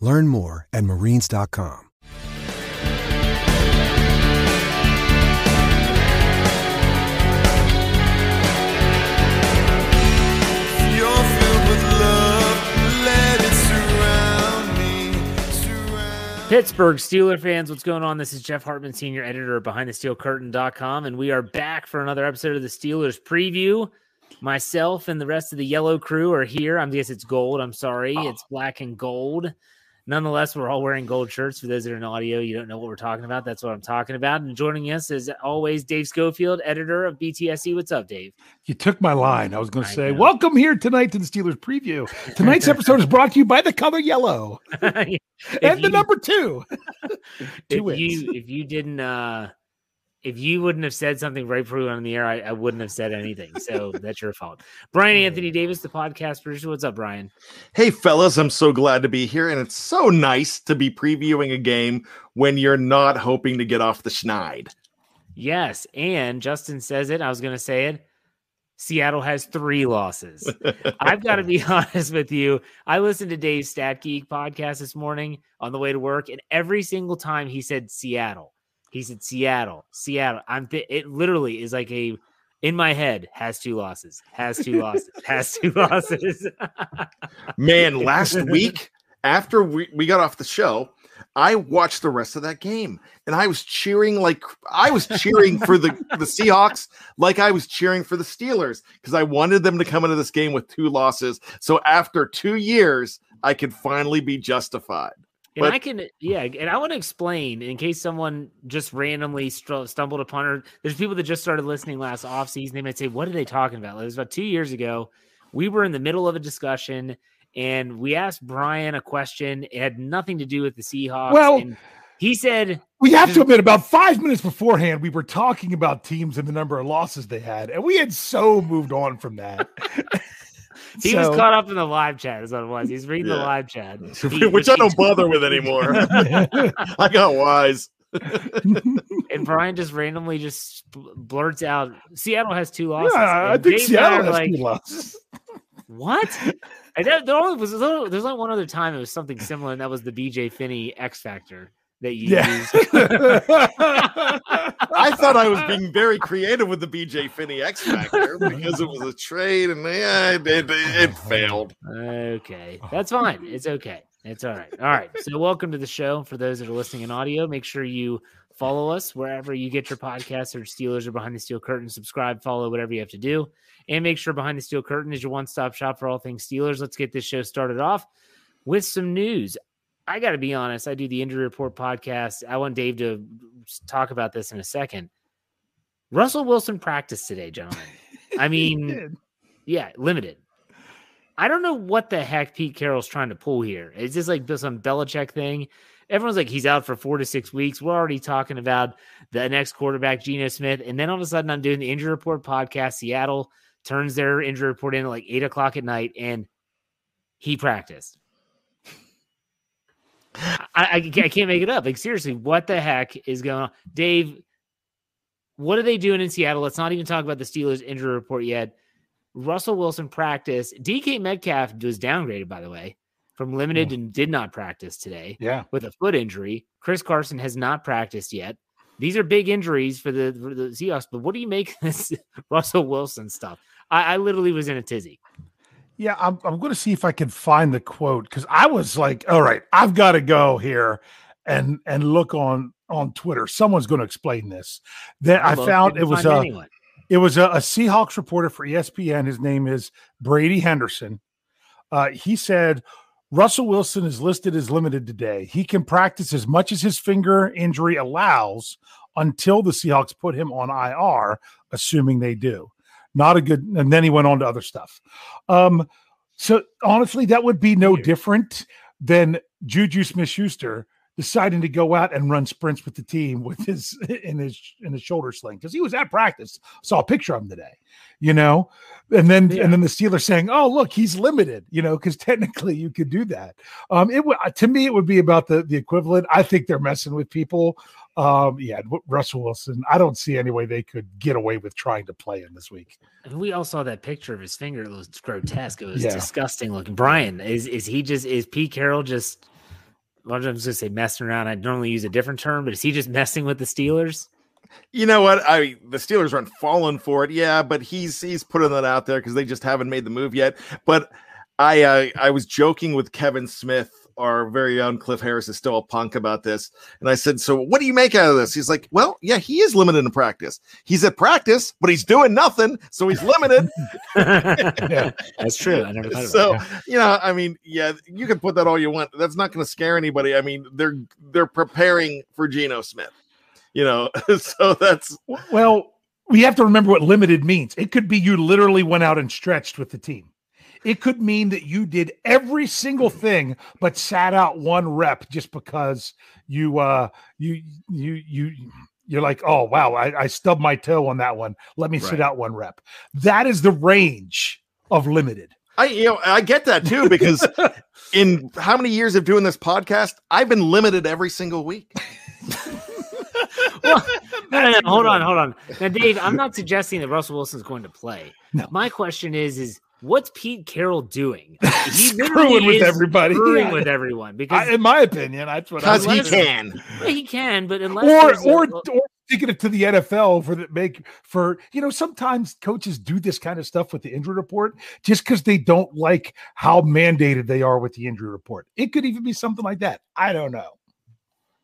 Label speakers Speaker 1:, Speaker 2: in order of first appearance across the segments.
Speaker 1: Learn more at marines.com.
Speaker 2: You're filled with love, let it surround me. Surround
Speaker 3: Pittsburgh Steeler fans, what's going on? This is Jeff Hartman, senior editor of BehindTheSteelCurtain.com, and we are back for another episode of the Steelers preview. Myself and the rest of the yellow crew are here. I guess it's gold. I'm sorry, ah. it's black and gold. Nonetheless, we're all wearing gold shirts. For those that are in audio, you don't know what we're talking about. That's what I'm talking about. And joining us is always Dave Schofield, editor of BTSC. What's up, Dave?
Speaker 4: You took my line. I was going to say, welcome here tonight to the Steelers preview. Tonight's episode is brought to you by the color yellow and the number two.
Speaker 3: if
Speaker 4: wins.
Speaker 3: you if you didn't uh if you wouldn't have said something right before we went on the air, I, I wouldn't have said anything. So that's your fault. Brian Anthony Davis, the podcast producer. What's up, Brian?
Speaker 5: Hey, fellas, I'm so glad to be here. And it's so nice to be previewing a game when you're not hoping to get off the schneid.
Speaker 3: Yes, and Justin says it. I was going to say it. Seattle has three losses. I've got to be honest with you. I listened to Dave's Stat Geek podcast this morning on the way to work, and every single time he said Seattle, he said Seattle, Seattle. I'm th- it literally is like a in my head has two losses, has two losses, has two losses.
Speaker 5: Man, last week, after we, we got off the show, I watched the rest of that game and I was cheering like I was cheering for the, the Seahawks like I was cheering for the Steelers because I wanted them to come into this game with two losses. So after two years, I could finally be justified.
Speaker 3: And
Speaker 5: But-
Speaker 3: I can, yeah, and I want to explain in case someone just randomly str- stumbled upon her. There's people that just started listening last offseason. They might say, What are they talking about? It was about two years ago. We were in the middle of a discussion and we asked Brian a question. It had nothing to do with the Seahawks.
Speaker 4: Well-
Speaker 3: and he said,
Speaker 4: We have to admit, about five minutes beforehand, we were talking about teams and the number of losses they had, and we had so moved on from that.
Speaker 3: He was caught up in the live chat, is what it was. He's reading the live chat. He-
Speaker 5: Which I don't bother with anymore. I got wise.
Speaker 3: and Brian just randomly just bl- blurts out, Seattle has two losses.
Speaker 4: Yeah, I think
Speaker 3: Dave and I
Speaker 4: Seattle
Speaker 3: are
Speaker 4: has
Speaker 3: like,
Speaker 4: two losses.
Speaker 3: What? And that, there only was there's only one other time it was something similar, and that was the BJ Finney X Factor that you
Speaker 4: Yeah.
Speaker 3: used.
Speaker 5: I thought I was being very creative with the BJ Finney X Factor because it was a trade and yeah, uh, it, oh, it, it failed.
Speaker 3: okay, oh. that's fine. It's okay. It's all right. All right. So, welcome to the show. For those that are listening in audio, make sure you follow us wherever you get your podcasts or Steelers or Behind the Steel Curtain. Subscribe, follow, whatever you have to do. And make sure Behind the Steel Curtain is your one stop shop for all things Steelers. Let's get this show started off with some news. I got to be honest. I do the Injury Report podcast. I want Dave to talk about this in a second. Russell Wilson practiced today, gentlemen. I mean, yeah, limited. I don't know what the heck Pete Carroll's trying to pull here. Is this like some Belichick thing? Everyone's like, he's out for four to six weeks. We're already talking about the next quarterback, Geno Smith. And then all of a sudden, I'm doing the injury report podcast. Seattle turns their injury report in at like eight o'clock at night, and he practiced. I, I, can't make it up. Like, seriously, what the heck is going on? Dave, what are they doing in Seattle? Let's not even talk about the Steelers injury report yet. Russell Wilson practiced. DK Metcalf was downgraded, by the way, from limited hmm. and did not practice today
Speaker 4: Yeah.
Speaker 3: with a foot injury. Chris Carson has not practiced yet. These are big injuries for the, for the Seahawks. But what do you make of this Russell Wilson stuff? I, I literally was in a tizzy.
Speaker 4: Yeah, I'm, I'm going to see if I can find the quote because I was like, all right, I've got to go here. and and look on on Twitter. Someone's going to explain this. Then I
Speaker 3: Look,
Speaker 4: found it was a it was a, a Seahawks reporter for ESPN. His name is Brady Henderson. Uh, he said Russell Wilson is listed as limited today. He can practice as much as his finger injury allows until the Seahawks put him on IR, assuming they do. Not a good. And then he went on to other stuff. Um, so honestly, that would be no different than Juju Smith Schuster deciding to go out and run sprints with the team with his in his in his shoulder sling because he was at practice. Saw a picture of him today, you know, and then
Speaker 3: Yeah.
Speaker 4: and then the Steelers saying, "Oh, look, he's limited," you know, because technically you could do that. Um, it would to me it would be about the the equivalent. I think they're messing with people. Um, yeah, Russell Wilson. I don't see any way they could get away with trying to play him this week.
Speaker 3: We all saw that picture of his finger. It was grotesque. It was
Speaker 4: Yeah.
Speaker 3: disgusting looking. Brian, is is he just is Pete Carroll just? Well, I'm just gonna say messing around. I normally use a different term, but is he just messing with the Steelers?
Speaker 5: You know what? I the Steelers aren't falling for it, yeah, but he's he's putting that out there because they just haven't made the move yet. But I uh, I was joking with Kevin Smith, our very own Cliff Harris is still a punk about this, and I said, "So what do you make out of this?" He's like, "Well, yeah, he is limited in practice. He's at practice, but he's doing nothing, so he's limited."
Speaker 4: Yeah.
Speaker 3: That's true. I never thought about
Speaker 5: so
Speaker 3: it.
Speaker 5: you know, I mean, yeah, you can put that all you want. That's not going to scare anybody. I mean, they're they're preparing for Geno Smith. You know, so that's
Speaker 4: Well, we have to remember what limited means. It could be you literally went out and stretched with the team. It could mean that you did every single thing but sat out one rep just because you uh you you you you're like, oh wow, I, I stubbed my toe on that one. Let me sit out one rep. That is the range of limited.
Speaker 5: I you know I get that too because in how many years of doing this podcast, I've been limited every single week.
Speaker 3: Well, no, no, no, hold on, hold on. Now, Dave, I'm not suggesting that Russell Wilson's going to play.
Speaker 4: No.
Speaker 3: My question is, is what's Pete Carroll doing? He
Speaker 4: Screwing with everybody.
Speaker 3: screwing
Speaker 4: Yeah.
Speaker 3: with everyone because
Speaker 4: I, in my opinion, that's what I
Speaker 5: Because he can.
Speaker 3: well, he can, but unless
Speaker 4: or
Speaker 3: there's a-
Speaker 4: or or taking it to the NFL for the make for you know sometimes coaches do this kind of stuff with the injury report just because they don't like how mandated they are with the injury report. It could even be something like that. I don't know.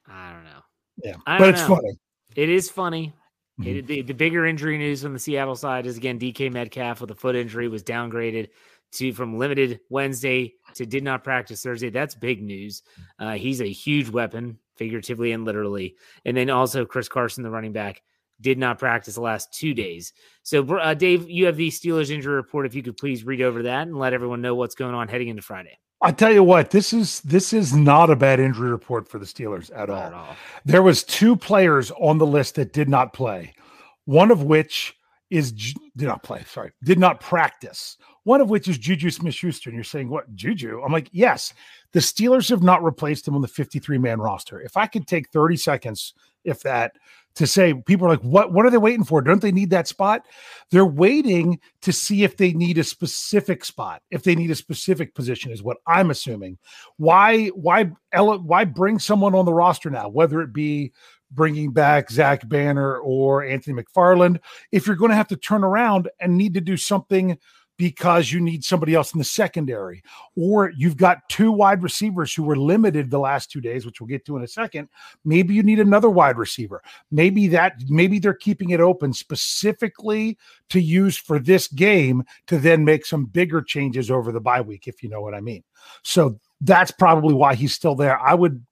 Speaker 3: I don't know.
Speaker 4: Yeah,
Speaker 3: I
Speaker 4: but
Speaker 3: don't
Speaker 4: it's
Speaker 3: know.
Speaker 4: funny.
Speaker 3: It is funny.
Speaker 4: Mhm.
Speaker 3: It, the, the bigger injury news on the Seattle side is again DK Metcalf with a foot injury was downgraded to from limited Wednesday to did not practice Thursday. That's big news. Uh, he's a huge weapon, figuratively and literally. And then also Chris Carson, the running back, did not practice the last two days. So, uh, Dave, you have the Steelers injury report. If you could please read over that and let everyone know what's going on heading into Friday.
Speaker 4: I tell you what, this is this is not a bad injury report for the Steelers at all.
Speaker 3: at all.
Speaker 4: There was two players on the list that did not play. One of which is did not play. Sorry, did not practice. One of which is Juju Smith-Schuster. And you're saying what Juju? I'm like, yes. The Steelers have not replaced him on the 53 man roster. If I could take 30 seconds, if that, to say people are like, what? What are they waiting for? Don't they need that spot? They're waiting to see if they need a specific spot, if they need a specific position, is what I'm assuming. Why? Why? Why bring someone on the roster now? Whether it be bringing back Zach Banner or Anthony McFarland, if you're going to have to turn around and need to do something because you need somebody else in the secondary, or you've got two wide receivers who were limited the last two days, which we'll get to in a second. Maybe you need another wide receiver. Maybe that, maybe they're keeping it open specifically to use for this game to then make some bigger changes over the bye week, if you know what I mean. So that's probably why he's still there. I would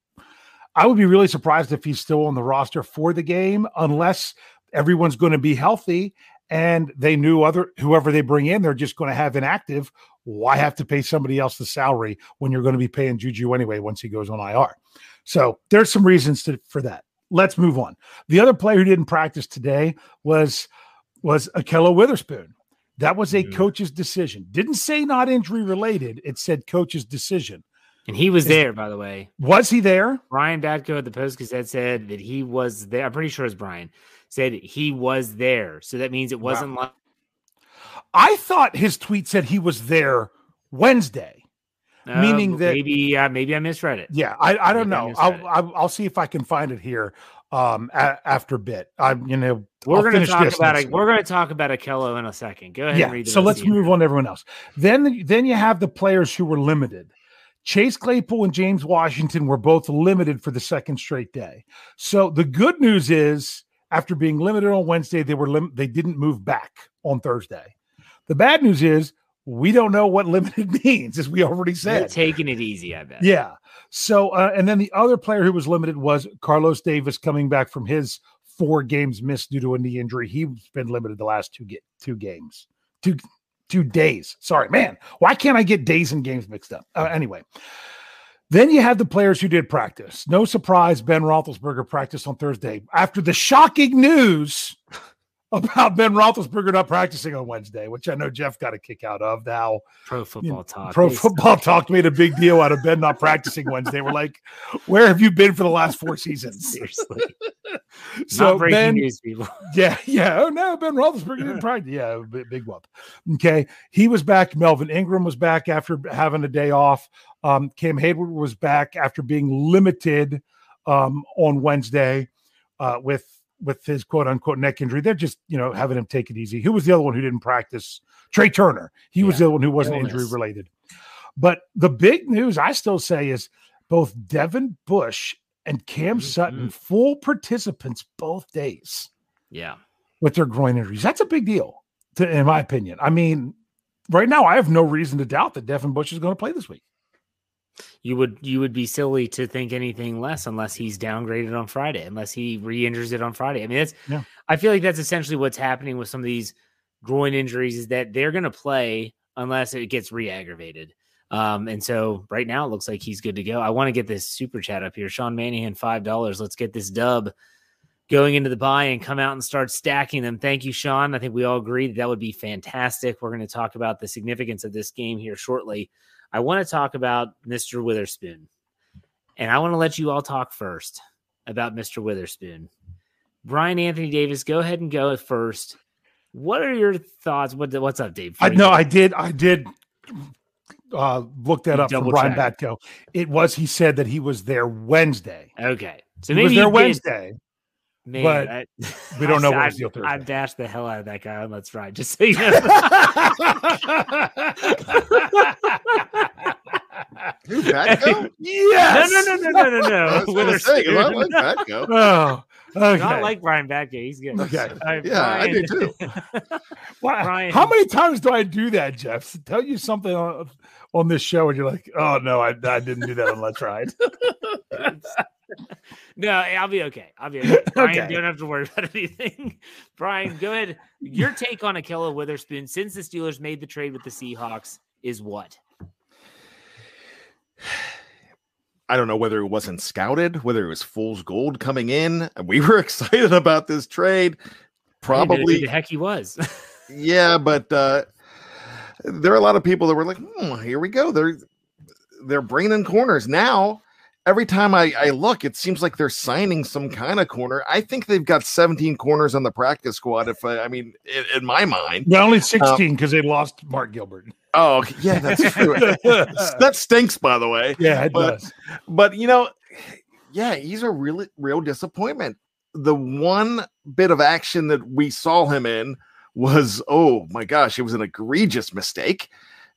Speaker 4: I would be really surprised if he's still on the roster for the game, unless everyone's going to be healthy and they knew other whoever they bring in, they're just going to have inactive. Why have to pay somebody else the salary when you're going to be paying Juju anyway once he goes on IR? So there's some reasons to, for that. Let's move on. The other player who didn't practice today was was Ahkello Witherspoon. That was a
Speaker 3: Mhm.
Speaker 4: coach's decision. Didn't say not injury related. It said coach's decision.
Speaker 3: And he was
Speaker 4: Is-
Speaker 3: there, by the way.
Speaker 4: Was he there?
Speaker 3: Brian Batko at the Post Gazette said that he was there. I'm pretty sure it's Brian said he was there. So that means it wasn't like
Speaker 4: I thought his tweet said he was there Wednesday. Meaning
Speaker 3: Uh,
Speaker 4: that-
Speaker 3: maybe uh, maybe I misread it.
Speaker 4: Yeah, I, I don't
Speaker 3: Maybe
Speaker 4: know. I'll, I'll I'll see if I can find it here um a, after a bit. I'm you know
Speaker 3: We're going to talk about it. We're going to talk about Ahkello in a second. Go ahead and
Speaker 4: yeah. So let's move on to everyone else. Then then you have the players who were limited. Chase Claypool and James Washington were both limited for the second straight day. So the good news is, after being limited on Wednesday, they were lim- they didn't move back on Thursday. The bad news is we don't know what limited means, as we already
Speaker 3: They're
Speaker 4: said.
Speaker 3: taking it easy, I bet.
Speaker 4: Yeah. So, uh, and then the other player who was limited was Carlos Davis coming back from his four games missed due to a knee injury. He's been limited the last two get two games, two two days. Sorry, man. Why can't I get days and games mixed up? Uh, anyway. Then you have the players who did practice. No surprise, Ben Roethlisberger practiced on Thursday after the shocking news about Ben Roethlisberger not practicing on Wednesday, which I know Jeff got a kick out of. Now,
Speaker 3: Pro football talk.
Speaker 4: Pro Football Talk made a big deal out of Ben not practicing Wednesday. We're like, where have you been for the last four seasons?
Speaker 3: Seriously.
Speaker 4: So Ben,
Speaker 3: news, people.
Speaker 4: yeah, yeah. Oh no, Ben Roethlisberger didn't practice. Yeah, big, big whoop. Okay, he was back. Melvin Ingram was back after having a day off. Um, Cam Heyward was back after being limited um, on Wednesday uh, with with his quote unquote neck injury. They're just you know having him take it easy. Who was the other one who didn't practice? Trai Turner. He was the one who wasn't
Speaker 3: illness.
Speaker 4: injury related. But the big news I still say is both Devin Bush and Cam Sutton
Speaker 3: Mhm.
Speaker 4: full participants both days
Speaker 3: Yeah.
Speaker 4: with their groin injuries. That's a big deal, to, in my opinion. I mean, right now, I have no reason to doubt that Devin Bush is going to play this week.
Speaker 3: You would you would be silly to think anything less unless he's downgraded on Friday, unless he re-injures it on Friday. I mean, that's
Speaker 4: Yeah.
Speaker 3: I feel like that's essentially what's happening with some of these groin injuries is that they're going to play unless it gets re-aggravated. Um, and so right now it looks like he's good to go. I want to get this super chat up here. Sean Manahan, five dollars. Let's get this dub going into the buy and come out and start stacking them. Thank you, Sean. I think we all agree that that would be fantastic. We're going to talk about the significance of this game here shortly. I want to talk about Mr. Witherspoon. And I want to let you all talk first about Mr. Witherspoon. Brian Anthony Davis, go ahead and go first. What are your thoughts? What, what's up, Dave?
Speaker 4: I know I did. I did uh, look that
Speaker 3: You
Speaker 4: up from Brian. Batko. It was he said that he was there Wednesday.
Speaker 3: Okay. So
Speaker 4: he
Speaker 3: maybe
Speaker 4: was there Wednesday.
Speaker 3: Man,
Speaker 4: but
Speaker 3: I-
Speaker 4: we don't know
Speaker 3: I,
Speaker 4: what was
Speaker 3: I
Speaker 4: Thursday.
Speaker 3: bashed the hell out of that guy on Let's Ride, just so you know.
Speaker 5: Who, Batko?
Speaker 4: yes.
Speaker 3: No, no, no, no, no, no, no.
Speaker 5: I was gonna say, 'cause I like Batko.
Speaker 4: Oh, okay.
Speaker 3: Not like Brian Batko. He's good.
Speaker 4: Okay.
Speaker 3: All right,
Speaker 5: Yeah, I do too.
Speaker 4: Why-
Speaker 3: Brian-
Speaker 4: How many times do I do that, Jeff? Tell you something on, on this show, and you're like, "Oh no, I, I didn't do that on Let's Ride."
Speaker 3: no, I'll be okay. I'll be okay. Brian,
Speaker 4: Okay.
Speaker 3: you don't have to worry about anything. Brian, go ahead. Your take on Ahkello Witherspoon since the Steelers made the trade with the Seahawks is what?
Speaker 5: I don't know whether it wasn't scouted, whether it was fool's gold coming in. We were excited about this trade.
Speaker 3: I didn't know who
Speaker 5: Probably,
Speaker 3: the heck he was.
Speaker 5: yeah, but uh, there are a lot of people that were like, hmm, "Here we go." They're they're bringing in corners now. Every time I, I look, it seems like they're signing some kind of corner. I think they've got 17 corners on the practice squad. If I, I mean, in, in my mind,
Speaker 4: Well, only 16 because they lost Mark Gilbert.
Speaker 5: Oh okay, yeah, that's true. that stinks, by the way.
Speaker 4: yeah, it
Speaker 5: But-
Speaker 4: does.
Speaker 5: but you know, yeah, he's a really real disappointment. The one bit of action that we saw him in was, oh my gosh, it was an egregious mistake,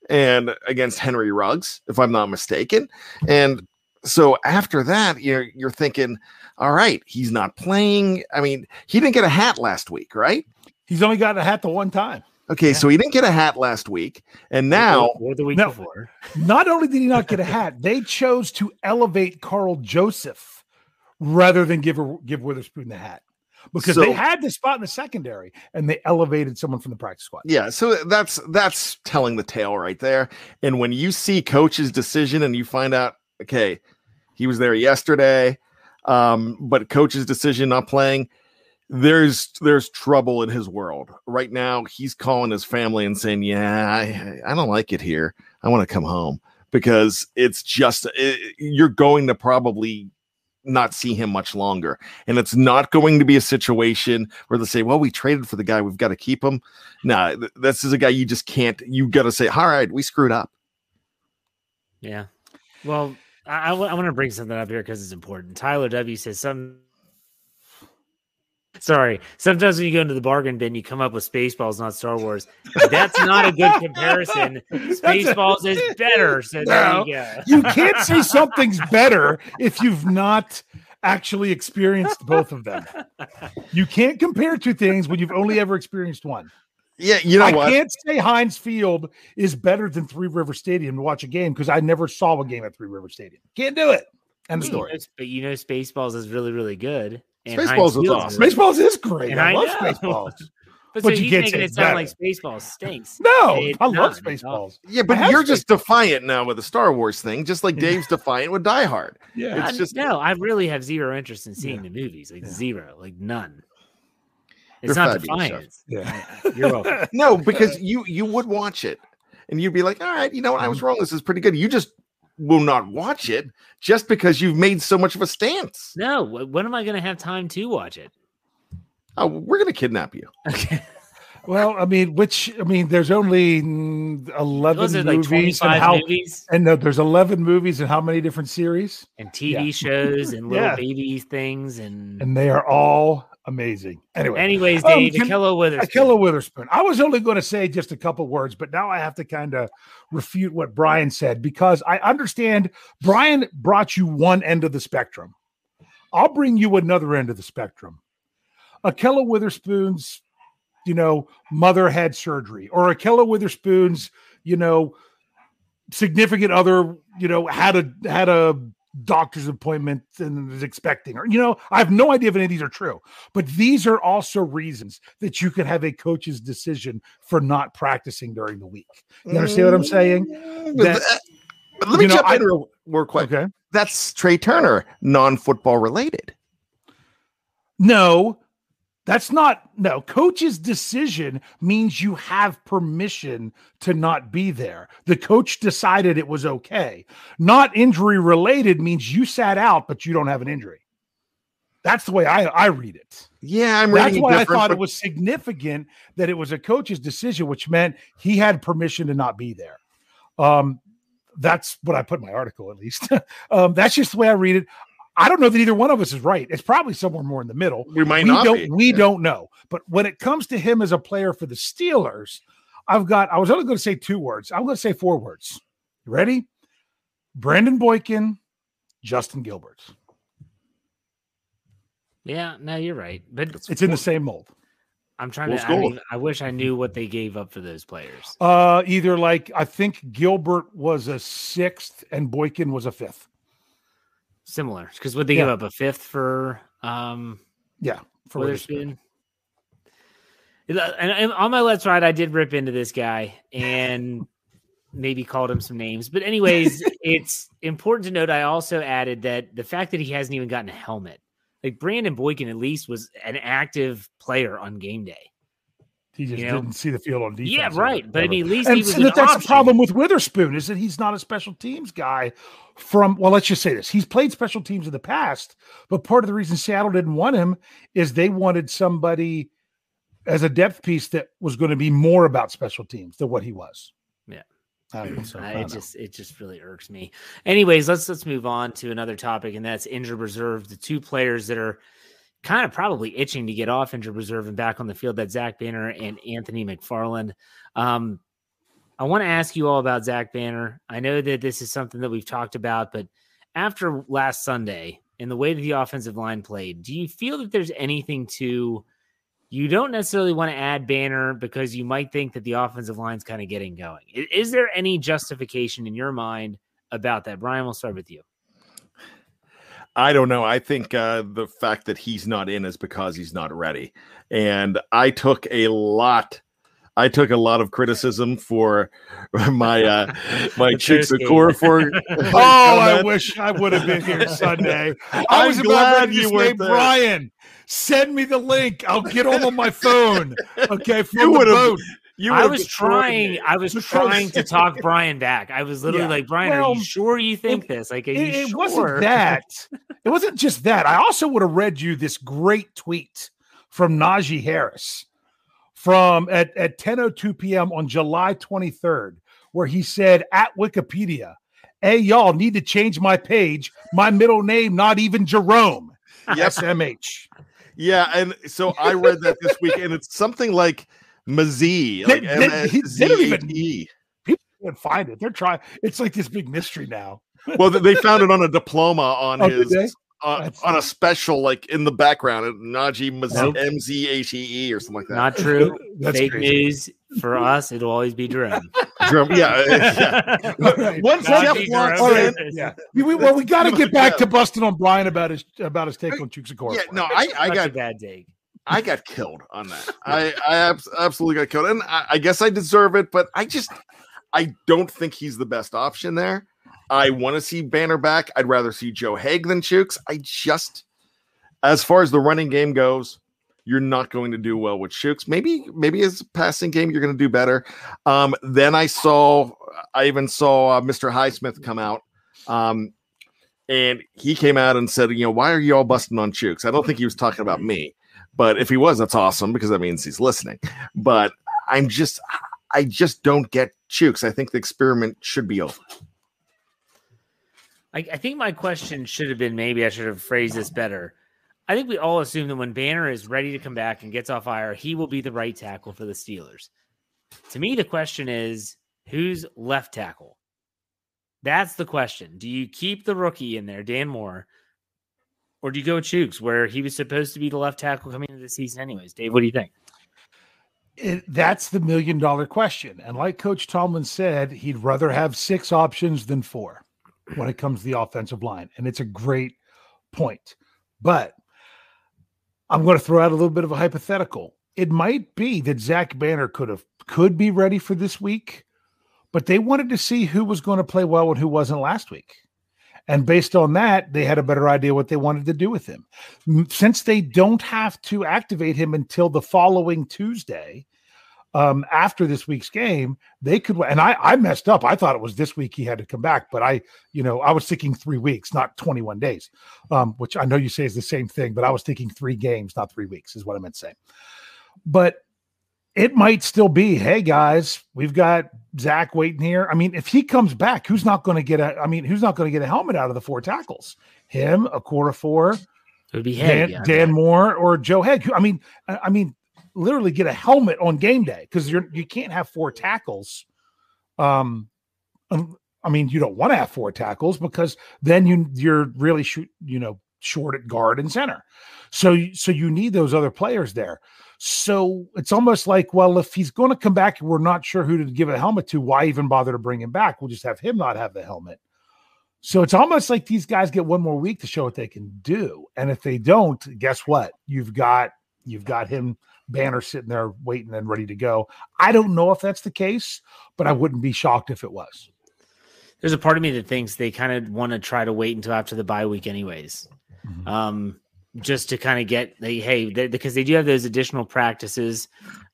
Speaker 5: and against Henry Ruggs, if I'm not mistaken. And so after that, you're you're thinking, all right, he's not playing. I mean, he didn't get a hat last week, right?
Speaker 4: He's only got a hat the one time.
Speaker 5: Okay, so he didn't get a hat last week, and now
Speaker 3: or the week
Speaker 4: No.
Speaker 3: before.
Speaker 4: Not only did he not get a hat, they chose to elevate Karl Joseph rather than give her, give Witherspoon the hat because they had the spot in the secondary and they elevated someone from the practice squad.
Speaker 5: Yeah, so that's that's telling the tale right there. And when you see coach's decision and you find out, okay, he was there yesterday, um, but coach's decision not playing, there's there's trouble in his world right now. He's calling his family and saying, "Yeah, I, I don't like it here. I want to come home because it's just it, you're going to probably." not see him much longer and it's not going to be a situation where they say well we traded for the guy we've got to keep him no, th- this is a guy you just can't. You got to say, all right, we screwed up.
Speaker 3: Yeah. Well, I, I want to bring something up here because it's important. Tyler W says some Sorry. Sometimes when you go into the bargain bin, you come up with Spaceballs, not Star Wars. That's not a good comparison. Spaceballs is better. So there you go.
Speaker 4: You can't say something's better if you've not actually experienced both of them. You can't compare two things when you've only ever experienced one.
Speaker 5: Yeah, you know
Speaker 4: I
Speaker 5: what?
Speaker 4: can't say Heinz Field is better than Three River Stadium to watch a game because I never saw a game at Three River Stadium. Can't do it. End of
Speaker 3: You
Speaker 4: story.
Speaker 3: but you know, Spaceballs is really, really good. And
Speaker 5: Spaceballs
Speaker 3: Heinz
Speaker 5: is awesome.
Speaker 3: really-
Speaker 4: Spaceballs is great.
Speaker 3: And
Speaker 4: I,
Speaker 3: I
Speaker 4: love
Speaker 3: know.
Speaker 4: Spaceballs.
Speaker 3: But,
Speaker 4: but
Speaker 3: so
Speaker 4: you
Speaker 3: he's
Speaker 4: can't
Speaker 3: making it
Speaker 4: it's
Speaker 3: sound
Speaker 4: better.
Speaker 3: like Spaceballs stinks.
Speaker 4: No,
Speaker 3: It's
Speaker 4: I love
Speaker 3: not.
Speaker 4: Spaceballs.
Speaker 5: Yeah, but you're just
Speaker 4: Spaceballs.
Speaker 5: defiant now with the Star Wars thing, just like Dave's defiant with Die Hard.
Speaker 4: Yeah.
Speaker 5: It's
Speaker 3: I-
Speaker 5: just-
Speaker 3: no, I really have zero interest in seeing
Speaker 4: Yeah.
Speaker 3: the movies. Like
Speaker 4: Yeah.
Speaker 3: zero, like none.
Speaker 5: You're
Speaker 3: It's not
Speaker 5: fabulous,
Speaker 3: defiance.
Speaker 4: Yeah.
Speaker 3: You're welcome.
Speaker 5: No, because you you would watch it and you'd be like, all right, you know what? I was mm-hmm. wrong. This is pretty good. You just will not watch it just because you've made so much of a stance.
Speaker 3: No, when am I going to have time to watch it?
Speaker 5: Oh, we're gonna kidnap you.
Speaker 3: Okay.
Speaker 4: Well, I mean, which I mean, there's only eleven
Speaker 3: Was it like
Speaker 4: movies,
Speaker 3: 25
Speaker 4: and how
Speaker 3: movies
Speaker 4: and no, there's eleven movies and how many different series,
Speaker 3: and TV
Speaker 4: Yeah.
Speaker 3: shows and little
Speaker 4: Yeah.
Speaker 3: baby things and,
Speaker 4: and they are all amazing. Anyway,
Speaker 3: anyways,
Speaker 4: Um, can-
Speaker 3: Ahkello Witherspoon.
Speaker 4: Ahkello Witherspoon. I was only going to say just a couple words, but now I have to kind of refute what Brian said because I understand Brian brought you one end of the spectrum. I'll bring you another end of the spectrum. Ahkello Witherspoon's, you know, mother had surgery, or Ahkello Witherspoon's, you know, significant other, you know, had a had a doctor's appointment and is expecting her. You know, I have no idea if any of these are true, but these are also reasons that you could have a coach's decision for not practicing during the week. You understand what I'm saying? That-
Speaker 5: uh, but let me
Speaker 4: know,
Speaker 5: jump
Speaker 4: I-
Speaker 5: in real, real quick.
Speaker 4: Okay.
Speaker 5: That's Trai Turner, non-football related.
Speaker 4: No, that's not no. Coach's decision means you have permission to not be there. The coach decided it was okay. Not injury related means you sat out, but you don't have an injury. That's the way I, I read it.
Speaker 5: Yeah, I'm reading.
Speaker 4: That's why I thought it was significant that it was a coach's decision, which meant he had permission to not be there. Um, that's what I put in my article, at least. um, that's just the way I read it. I don't know that either one of us is right. It's probably somewhere more in the middle.
Speaker 5: We might
Speaker 4: we
Speaker 5: not
Speaker 4: don't
Speaker 5: be.
Speaker 4: we
Speaker 5: Yeah.
Speaker 4: don't know. But when it comes to him as a player for the Steelers, I've got I was only going to say two words. I'm going to say four words. You ready? Brandon Boykin, Justin Gilbert.
Speaker 3: Yeah, no, you're right. But
Speaker 4: It's in the same mold.
Speaker 3: I'm trying
Speaker 5: Fool's
Speaker 3: to. I, mean, I wish I knew what they gave up for those players.
Speaker 4: Uh, either like I think Gilbert was a sixth and Boykin was a fifth.
Speaker 3: Similar, because would they give up a fifth for um
Speaker 4: Yeah, for Witherspoon.
Speaker 3: Witherspoon? And, and on my let's ride, I did rip into this guy and maybe called him some names. But anyways, it's important to note. I also added that the fact that he hasn't even gotten a helmet, like Brandon Boykin, at least was an active player on game day.
Speaker 4: He just
Speaker 3: You know?
Speaker 4: didn't see the field on defense.
Speaker 3: Yeah, right. But I mean, at least
Speaker 4: and
Speaker 3: he was
Speaker 4: so
Speaker 3: an
Speaker 4: that's the
Speaker 3: option.
Speaker 4: problem with Witherspoon is that he's not a special teams guy. From well, let's just say this: he's played special teams in the past, but part of the reason Seattle didn't want him is they wanted somebody as a depth piece that was going to be more about special teams than what he was.
Speaker 3: Yeah.
Speaker 4: I so, I
Speaker 3: I- it
Speaker 4: know.
Speaker 3: just it just really irks me. Anyways, let's let's move on to another topic, and that's injured reserve. The two players that are kind of probably itching to get off injured reserve and back on the field. that Zach Banner and Anthony McFarland. Um, I want to ask you all about Zach Banner. I know that this is something that we've talked about, but after last Sunday and the way that the offensive line played, do you feel that there's anything to you don't necessarily want to add Banner because you might think that the offensive line's kind of getting going. Is, there any justification in your mind about that? Brian, we'll start with you.
Speaker 5: I don't know. I think uh, the fact that he's not in is because he's not ready. And I took a lot. I took a lot of criticism for my uh, my
Speaker 3: The
Speaker 5: chicks
Speaker 3: Thursday.
Speaker 5: core for.
Speaker 4: Oh, I wish I would have been here Sunday. I
Speaker 5: I'm
Speaker 4: was about
Speaker 5: glad
Speaker 4: ready to
Speaker 5: you weren't there.
Speaker 4: Brian, send me the link. I'll get on on my phone. Okay, from
Speaker 5: You
Speaker 4: the
Speaker 5: would've-
Speaker 4: boat.
Speaker 5: You
Speaker 3: I was trying. I was
Speaker 4: Because-
Speaker 3: trying to talk Brian back. I was literally
Speaker 4: Yeah.
Speaker 3: like, Brian, are you sure you think this? Like, are you
Speaker 4: it, it
Speaker 3: sure?
Speaker 4: wasn't that. It wasn't just that. I also would have read you this great tweet from Najee Harris from at, at 10:02 p.m. on July 23rd, where he said at Wikipedia, Hey, y'all need to change my page. My middle name, not even Jerome.
Speaker 5: Yep.
Speaker 4: SMH.
Speaker 5: Yeah, and so I read that this week, and it's something like Mazee, like
Speaker 4: They- they- they don't even-
Speaker 5: M-A-Z-E.
Speaker 4: Can't find it. They're trying. It's like this big mystery now.
Speaker 5: Well, they found it on a diploma on
Speaker 4: Oh,
Speaker 5: his
Speaker 4: they?
Speaker 5: uh, on a special, like in the background, Najee
Speaker 3: Nope.
Speaker 5: M Z H E E or something like that.
Speaker 3: Not true.
Speaker 4: That's
Speaker 3: Fake
Speaker 4: crazy.
Speaker 3: news for us. It'll always be Jerome.
Speaker 5: Drum- yeah, yeah.
Speaker 4: Right.
Speaker 5: Once
Speaker 3: Not
Speaker 5: Jeff
Speaker 3: be
Speaker 5: walks
Speaker 4: All right.
Speaker 5: in,
Speaker 4: Yeah. We, we- well, we got to get back to busting on Brian about his about his take on Chuks and
Speaker 5: yeah, no, I, I
Speaker 3: Such a bad take.
Speaker 5: I got killed on that. I I abs- absolutely got killed, and I, I guess I deserve it, but I just I don't think he's the best option there. I want to see Banner back. I'd rather see Joe Haeg than Chuks. I just, as far as the running game goes, you're not going to do well with Chuks. Maybe maybe as a passing game, you're going to do better. Um, then I saw, I even saw uh, Mr. Highsmith come out. Um, and he came out and said, you know, why are you all busting on Chuks? I don't think he was talking about me. But if he was, that's awesome because that means he's listening. But I'm just, I just don't get Chuks. I think the experiment should be over.
Speaker 3: I, I think my question should have been maybe I should have phrased this better. I think we all assume that when Banner is ready to come back and gets off IR, he will be the right tackle for the Steelers. To me, the question is who's left tackle? That's the question. Do you keep the rookie in there, Dan Moore, or do you go with Chuks, where he was supposed to be the left tackle coming into the season, anyways? Dave, what do you think?
Speaker 4: it, that's the million dollar question. And like Coach Tomlin said, he'd rather have six options than four when it comes to the offensive line. And it's a great point. But I'm going to throw out a little bit of a hypothetical. It might be that Zach Banner could have could be ready for this week, but they wanted to see who was going to play well and who wasn't last week. And based on that, they had a better idea what they wanted to do with him. Since they don't have to activate him until the following Tuesday, um, after this week's game, they could. And I, I messed up. I thought it was this week he had to come back, but I, you know, I was thinking three weeks, not 21 days, um, which I know you say is the same thing, but I was thinking three games, not three weeks, is what I meant to say. But it might still be, hey guys, we've got Zach waiting here. I mean, if he comes back, who's not going to get a? I mean, who's not going to get a helmet out of the four tackles? Him, a quarter four,
Speaker 3: It would be
Speaker 4: Dan,
Speaker 3: Haeg.
Speaker 4: Dan Moore, or Joe who- I mean, I mean, literally get a helmet on game day because you're you can't have four tackles. Um, um, I mean, you don't want to have four tackles because then you you're really shoot you know short at guard and center. So so you need those other players there. So it's almost like, well, if he's going to come back, and we're not sure who to give a helmet to. Why even bother to bring him back? We'll just have him not have the helmet. So it's almost like these guys get one more week to show what they can do. And if they don't, guess what? You've got you've got him banner sitting there waiting and ready to go. I don't know if that's the case, but I wouldn't be shocked if it was.
Speaker 3: there's a part of me that thinks they kind of want to try to wait until after the bye week, anyways,
Speaker 4: Mhm.
Speaker 3: um, just to kind of get the hey, they, because they do have those additional practices.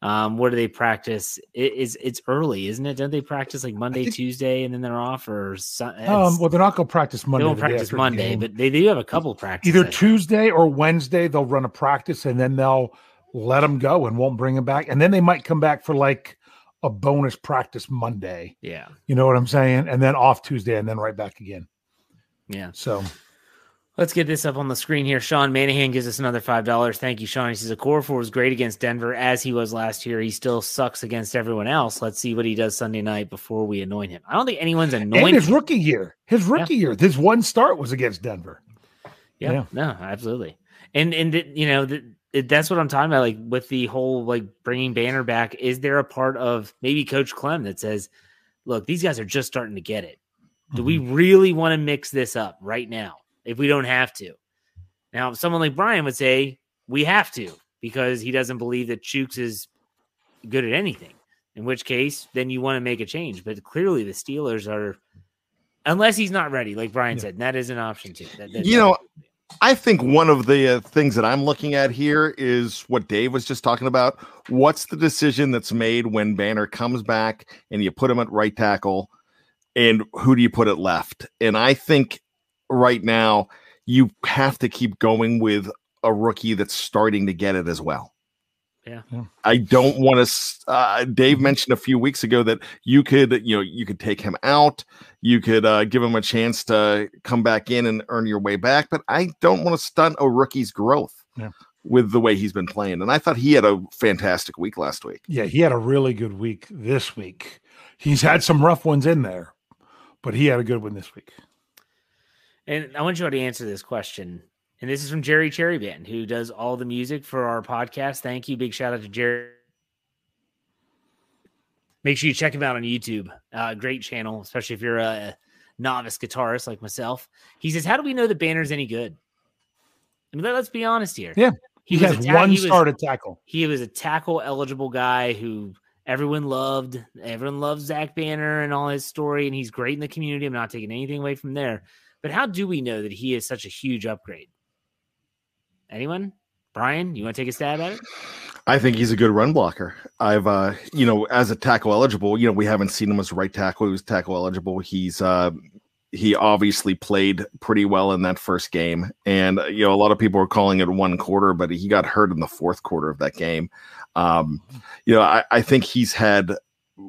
Speaker 3: Um, what do they practice? It is it's early, isn't it? Don't they practice like Monday,
Speaker 4: think-
Speaker 3: Tuesday, and then they're off, or some,
Speaker 4: Um, well, they're not going to practice
Speaker 3: they
Speaker 4: Monday.
Speaker 3: don't practice
Speaker 4: the
Speaker 3: Monday, but they do have a couple practices.
Speaker 4: either Tuesday or Wednesday they'll run a practice and then they'll let them go and won't bring them back. And then they might come back for like a bonus practice Monday.
Speaker 3: Yeah,
Speaker 4: You know what I'm saying? And then off Tuesday and then right back again.
Speaker 3: yeah.
Speaker 4: So
Speaker 3: Let's get this up on the screen here. Sean Manahan gives us another five dollars. Thank you, Sean. He says Okorafor was great against Denver as he was last year. He still sucks against everyone else. Let's see what he does Sunday night before we anoint him. I don't think anyone's
Speaker 4: and
Speaker 3: anointed.
Speaker 4: his rookie year, his rookie year, his one start was against Denver.
Speaker 3: Yeah,
Speaker 4: Yeah.
Speaker 3: no, absolutely. And and th- you know th- it- that's what I'm talking about. Like with the whole like bringing Banner back, is there a part of maybe Coach Clem that says, "Look, these guys are just starting to get it. Do we
Speaker 4: Mm-hmm.
Speaker 3: really want to mix this up right now if we don't have to?" Now, someone like Brian would say we have to because he doesn't believe that Chuks is good at anything. In which case, then you want to make a change. But clearly, the Steelers are, unless he's not ready, like Brian
Speaker 4: Yeah.
Speaker 3: said, and that is an option too. That- that-
Speaker 5: You know, I think one of the uh, things that I'm looking at here is what Dave was just talking about. What's the decision that's made when Banner comes back and you put him at right tackle, and who do you put at left? And I think right now you have to keep going with a rookie that's starting to get it as well.
Speaker 3: Yeah.
Speaker 4: Yeah.
Speaker 5: I don't want to. Uh, Dave mentioned a few weeks ago that you could, you know, you could take him out, you could uh, give him a chance to come back in and earn your way back. But I don't want to stunt a rookie's growth.
Speaker 4: Yeah.
Speaker 5: with the way he's been playing. And I thought he had a fantastic week last week.
Speaker 4: Yeah, he had a really good week this week. He's had some rough ones in there, but he had a good one this week.
Speaker 3: And I want you all to answer this question. And this is from Jerry Cherry Band, who does all the music for our podcast. Thank you. Big shout out to Jerry. Make sure you check him out on YouTube. Uh, great channel, especially if you're a novice guitarist like myself. He says, How do we know that Banner's any good? I mean, let- let's be honest here.
Speaker 4: Yeah, He,
Speaker 3: was
Speaker 4: has
Speaker 3: ta-
Speaker 4: one
Speaker 3: he was-
Speaker 4: tackle.
Speaker 3: he was a tackle eligible guy who everyone loved. Everyone loves Zach Banner and all his story, and he's great in the community. I'm not taking anything away from there. But how do we know that he is such a huge upgrade? Anyone? Brian, you want to take a stab at it?
Speaker 5: I think he's a good run blocker. I've, uh, you know, as a tackle eligible, you know, we haven't seen him as a right tackle. He was tackle eligible. He's, uh, he obviously played pretty well in that first game. And, uh, you know, a lot of people were calling it one quarter, but he got hurt in the fourth quarter of that game. Um, you know, I, I think he's had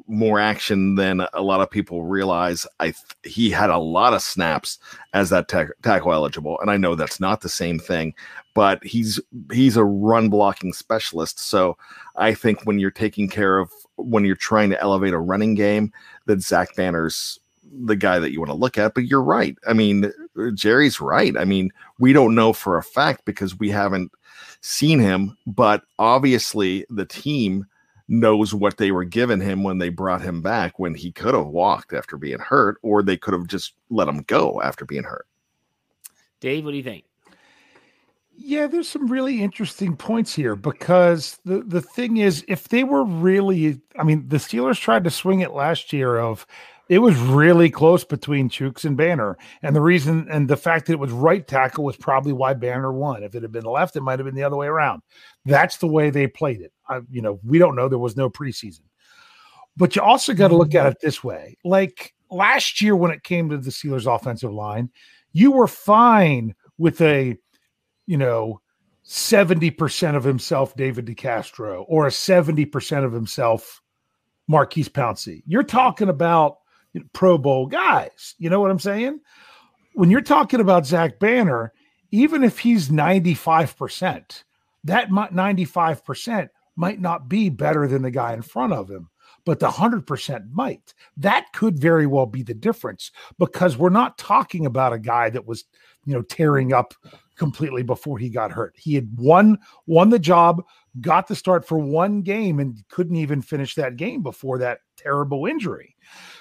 Speaker 5: more action than a lot of people realize. I th- he had a lot of snaps as that tack tackle eligible, and I know that's not the same thing, but he's he's a run blocking specialist. So I think when you're taking care of when you're trying to elevate a running game, that Zach Banner's the guy that you want to look at. But you're right. I mean, Jerry's right. I mean, we don't know for a fact because we haven't seen him, but obviously the team knows what they were giving him when they brought him back when he could have walked after being hurt or they could have just let him go after being hurt.
Speaker 3: Dave, what do you think?
Speaker 4: Yeah, there's some really interesting points here because the the thing is, if they were really, I mean, the Steelers tried to swing it last year of it was really close between Chuks and Banner, and the reason and the fact that it was right tackle was probably why Banner won. If it had been left, it might have been the other way around. That's the way they played it. I, you know, we don't know. There was no preseason, but you also got to look at it this way: like last year when it came to the Steelers' offensive line, you were fine with a you know, 70% of himself, David DeCastro, or a 70% of himself, Maurkice Pouncey. You're talking about Pro Bowl guys. You know what I'm saying? When you're talking about Zach Banner, even if he's 95%, that 95% might not be better than the guy in front of him, but the 100% might. That could very well be the difference because we're not talking about a guy that was, you know, tearing up completely before he got hurt. He had won won the job, got the start for one game and couldn't even finish that game before that terrible injury.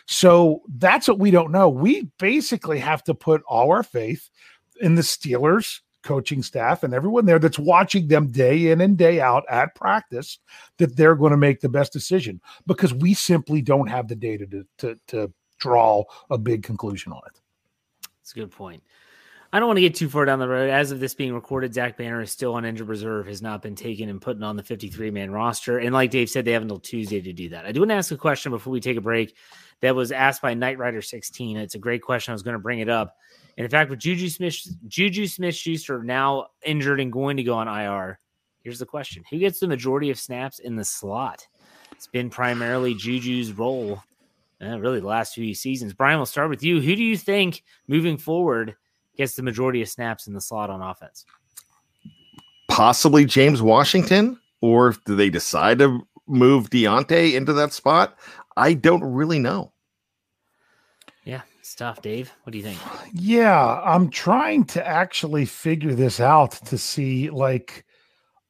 Speaker 4: So that's what we don't know. We basically have to put all our faith in the Steelers coaching staff and everyone there that's watching them day in and day out at practice that they're going to make the best decision because we simply don't have the data to to, to draw a big conclusion on it.
Speaker 3: That's a good point. I don't want to get too far down the road. As of this being recorded, Zach Banner is still on injured reserve, has not been taken and put on the 53 man roster. And like Dave said, they have until Tuesday to do that. I do want to ask a question before we take a break that was asked by Knight Rider 16. It's a great question. I was going to bring it up. And in fact, with Juju Smith, Juju Smith Schuster now injured and going to go on IR, here's the question Who gets the majority of snaps in the slot? It's been primarily Juju's role, uh, really, the last few seasons. Brian, we'll start with you. Who do you think moving forward gets the majority of snaps in the slot on offense?
Speaker 5: Possibly James Washington, or do they decide to move Diontae into that spot? I don't really know.
Speaker 3: Tough. Dave, what do you think?
Speaker 4: Yeah, I'm trying to actually figure this out to see like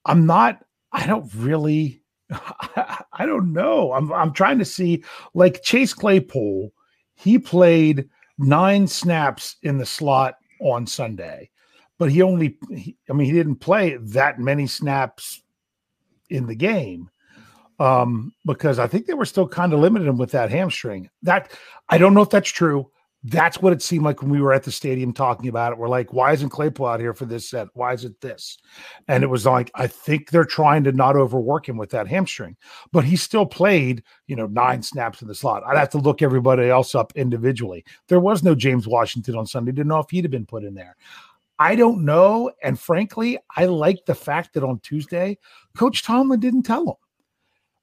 Speaker 4: I'm not I don't really I don't know. I'm I'm trying to see like Chase Claypool, he played 9 snaps in the slot on Sunday. But he only he, I mean he didn't play that many snaps in the game. Um because I think they were still kind of limited him with that hamstring. That I don't know if that's true that's what it seemed like when we were at the stadium talking about it. We're like, why isn't Claypool out here for this set? Why is it this? And it was like, I think they're trying to not overwork him with that hamstring, but he still played, you know, nine snaps in the slot. I'd have to look everybody else up individually. There was no James Washington on Sunday. Didn't know if he'd have been put in there. I don't know. And frankly, I like the fact that on Tuesday, Coach Tomlin didn't tell him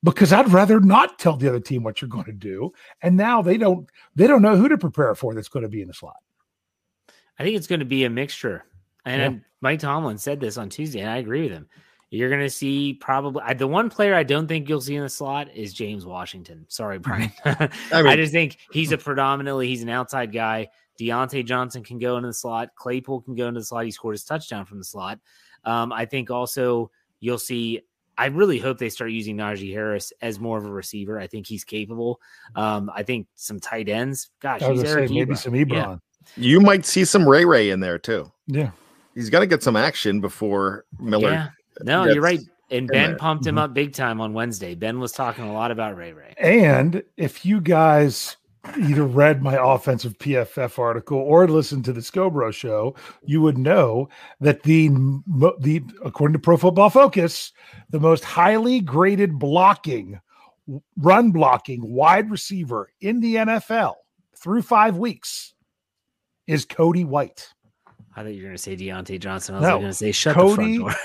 Speaker 4: because I'd rather not tell the other team what you're going to do. And now they don't they don't know who to prepare for that's going to be in the slot.
Speaker 3: I think it's going to be a mixture. And
Speaker 4: Yeah.
Speaker 3: Mike Tomlin said this on Tuesday, and I agree with him. You're going to see probably the one player I don't think you'll see in the slot is James Washington. Sorry, Brian. I,
Speaker 5: I
Speaker 3: just think he's a predominantly he's an outside guy. Diontae Johnson can go into the slot. Claypool can go into the slot. He scored his touchdown from the slot. Um, I think also you'll see. I really hope they start using Najee Harris as more of a receiver. I think he's capable. Um, I think some tight ends. Gosh,
Speaker 4: I
Speaker 3: he's
Speaker 4: gonna say
Speaker 3: Eric
Speaker 4: maybe
Speaker 3: Ebron.
Speaker 4: some
Speaker 3: Yeah.
Speaker 4: Ebron.
Speaker 5: You might see some Ray Ray in there too.
Speaker 4: Yeah.
Speaker 5: He's got to get some action before Miller.
Speaker 3: Yeah. No,
Speaker 5: gets
Speaker 3: you're right. And Ben pumped him
Speaker 4: Mhm.
Speaker 3: up big time on Wednesday. Ben was talking a lot about Ray Ray.
Speaker 4: And if you guys either read my offensive PFF article or listened to the Scobro show, you would know that the the according to Pro Football Focus, the most highly graded blocking, run blocking wide receiver in the NFL through five weeks is Cody White.
Speaker 3: I thought you were going to say Diontae Johnson. I was
Speaker 4: No,
Speaker 3: going to say shut
Speaker 4: Cody-
Speaker 3: the front door.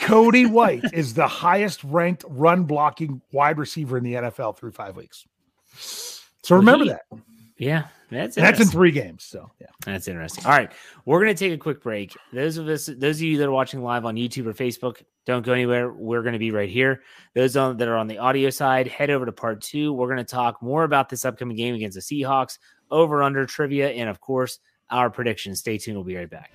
Speaker 4: Cody White is the highest ranked run blocking wide receiver in the NFL through five weeks. So remember
Speaker 3: He-
Speaker 4: that.
Speaker 3: yeah, that's
Speaker 4: that's in three games. So yeah.
Speaker 3: That's interesting. All right, we're gonna take a quick break. Those of us, those of you that are watching live on YouTube or Facebook, don't go anywhere. We're gonna be right here. Those on, that are on the audio side, head over to part two. We're gonna talk more about this upcoming game against the Seahawks, over under trivia, and of course our predictions. Stay tuned. We'll be right back.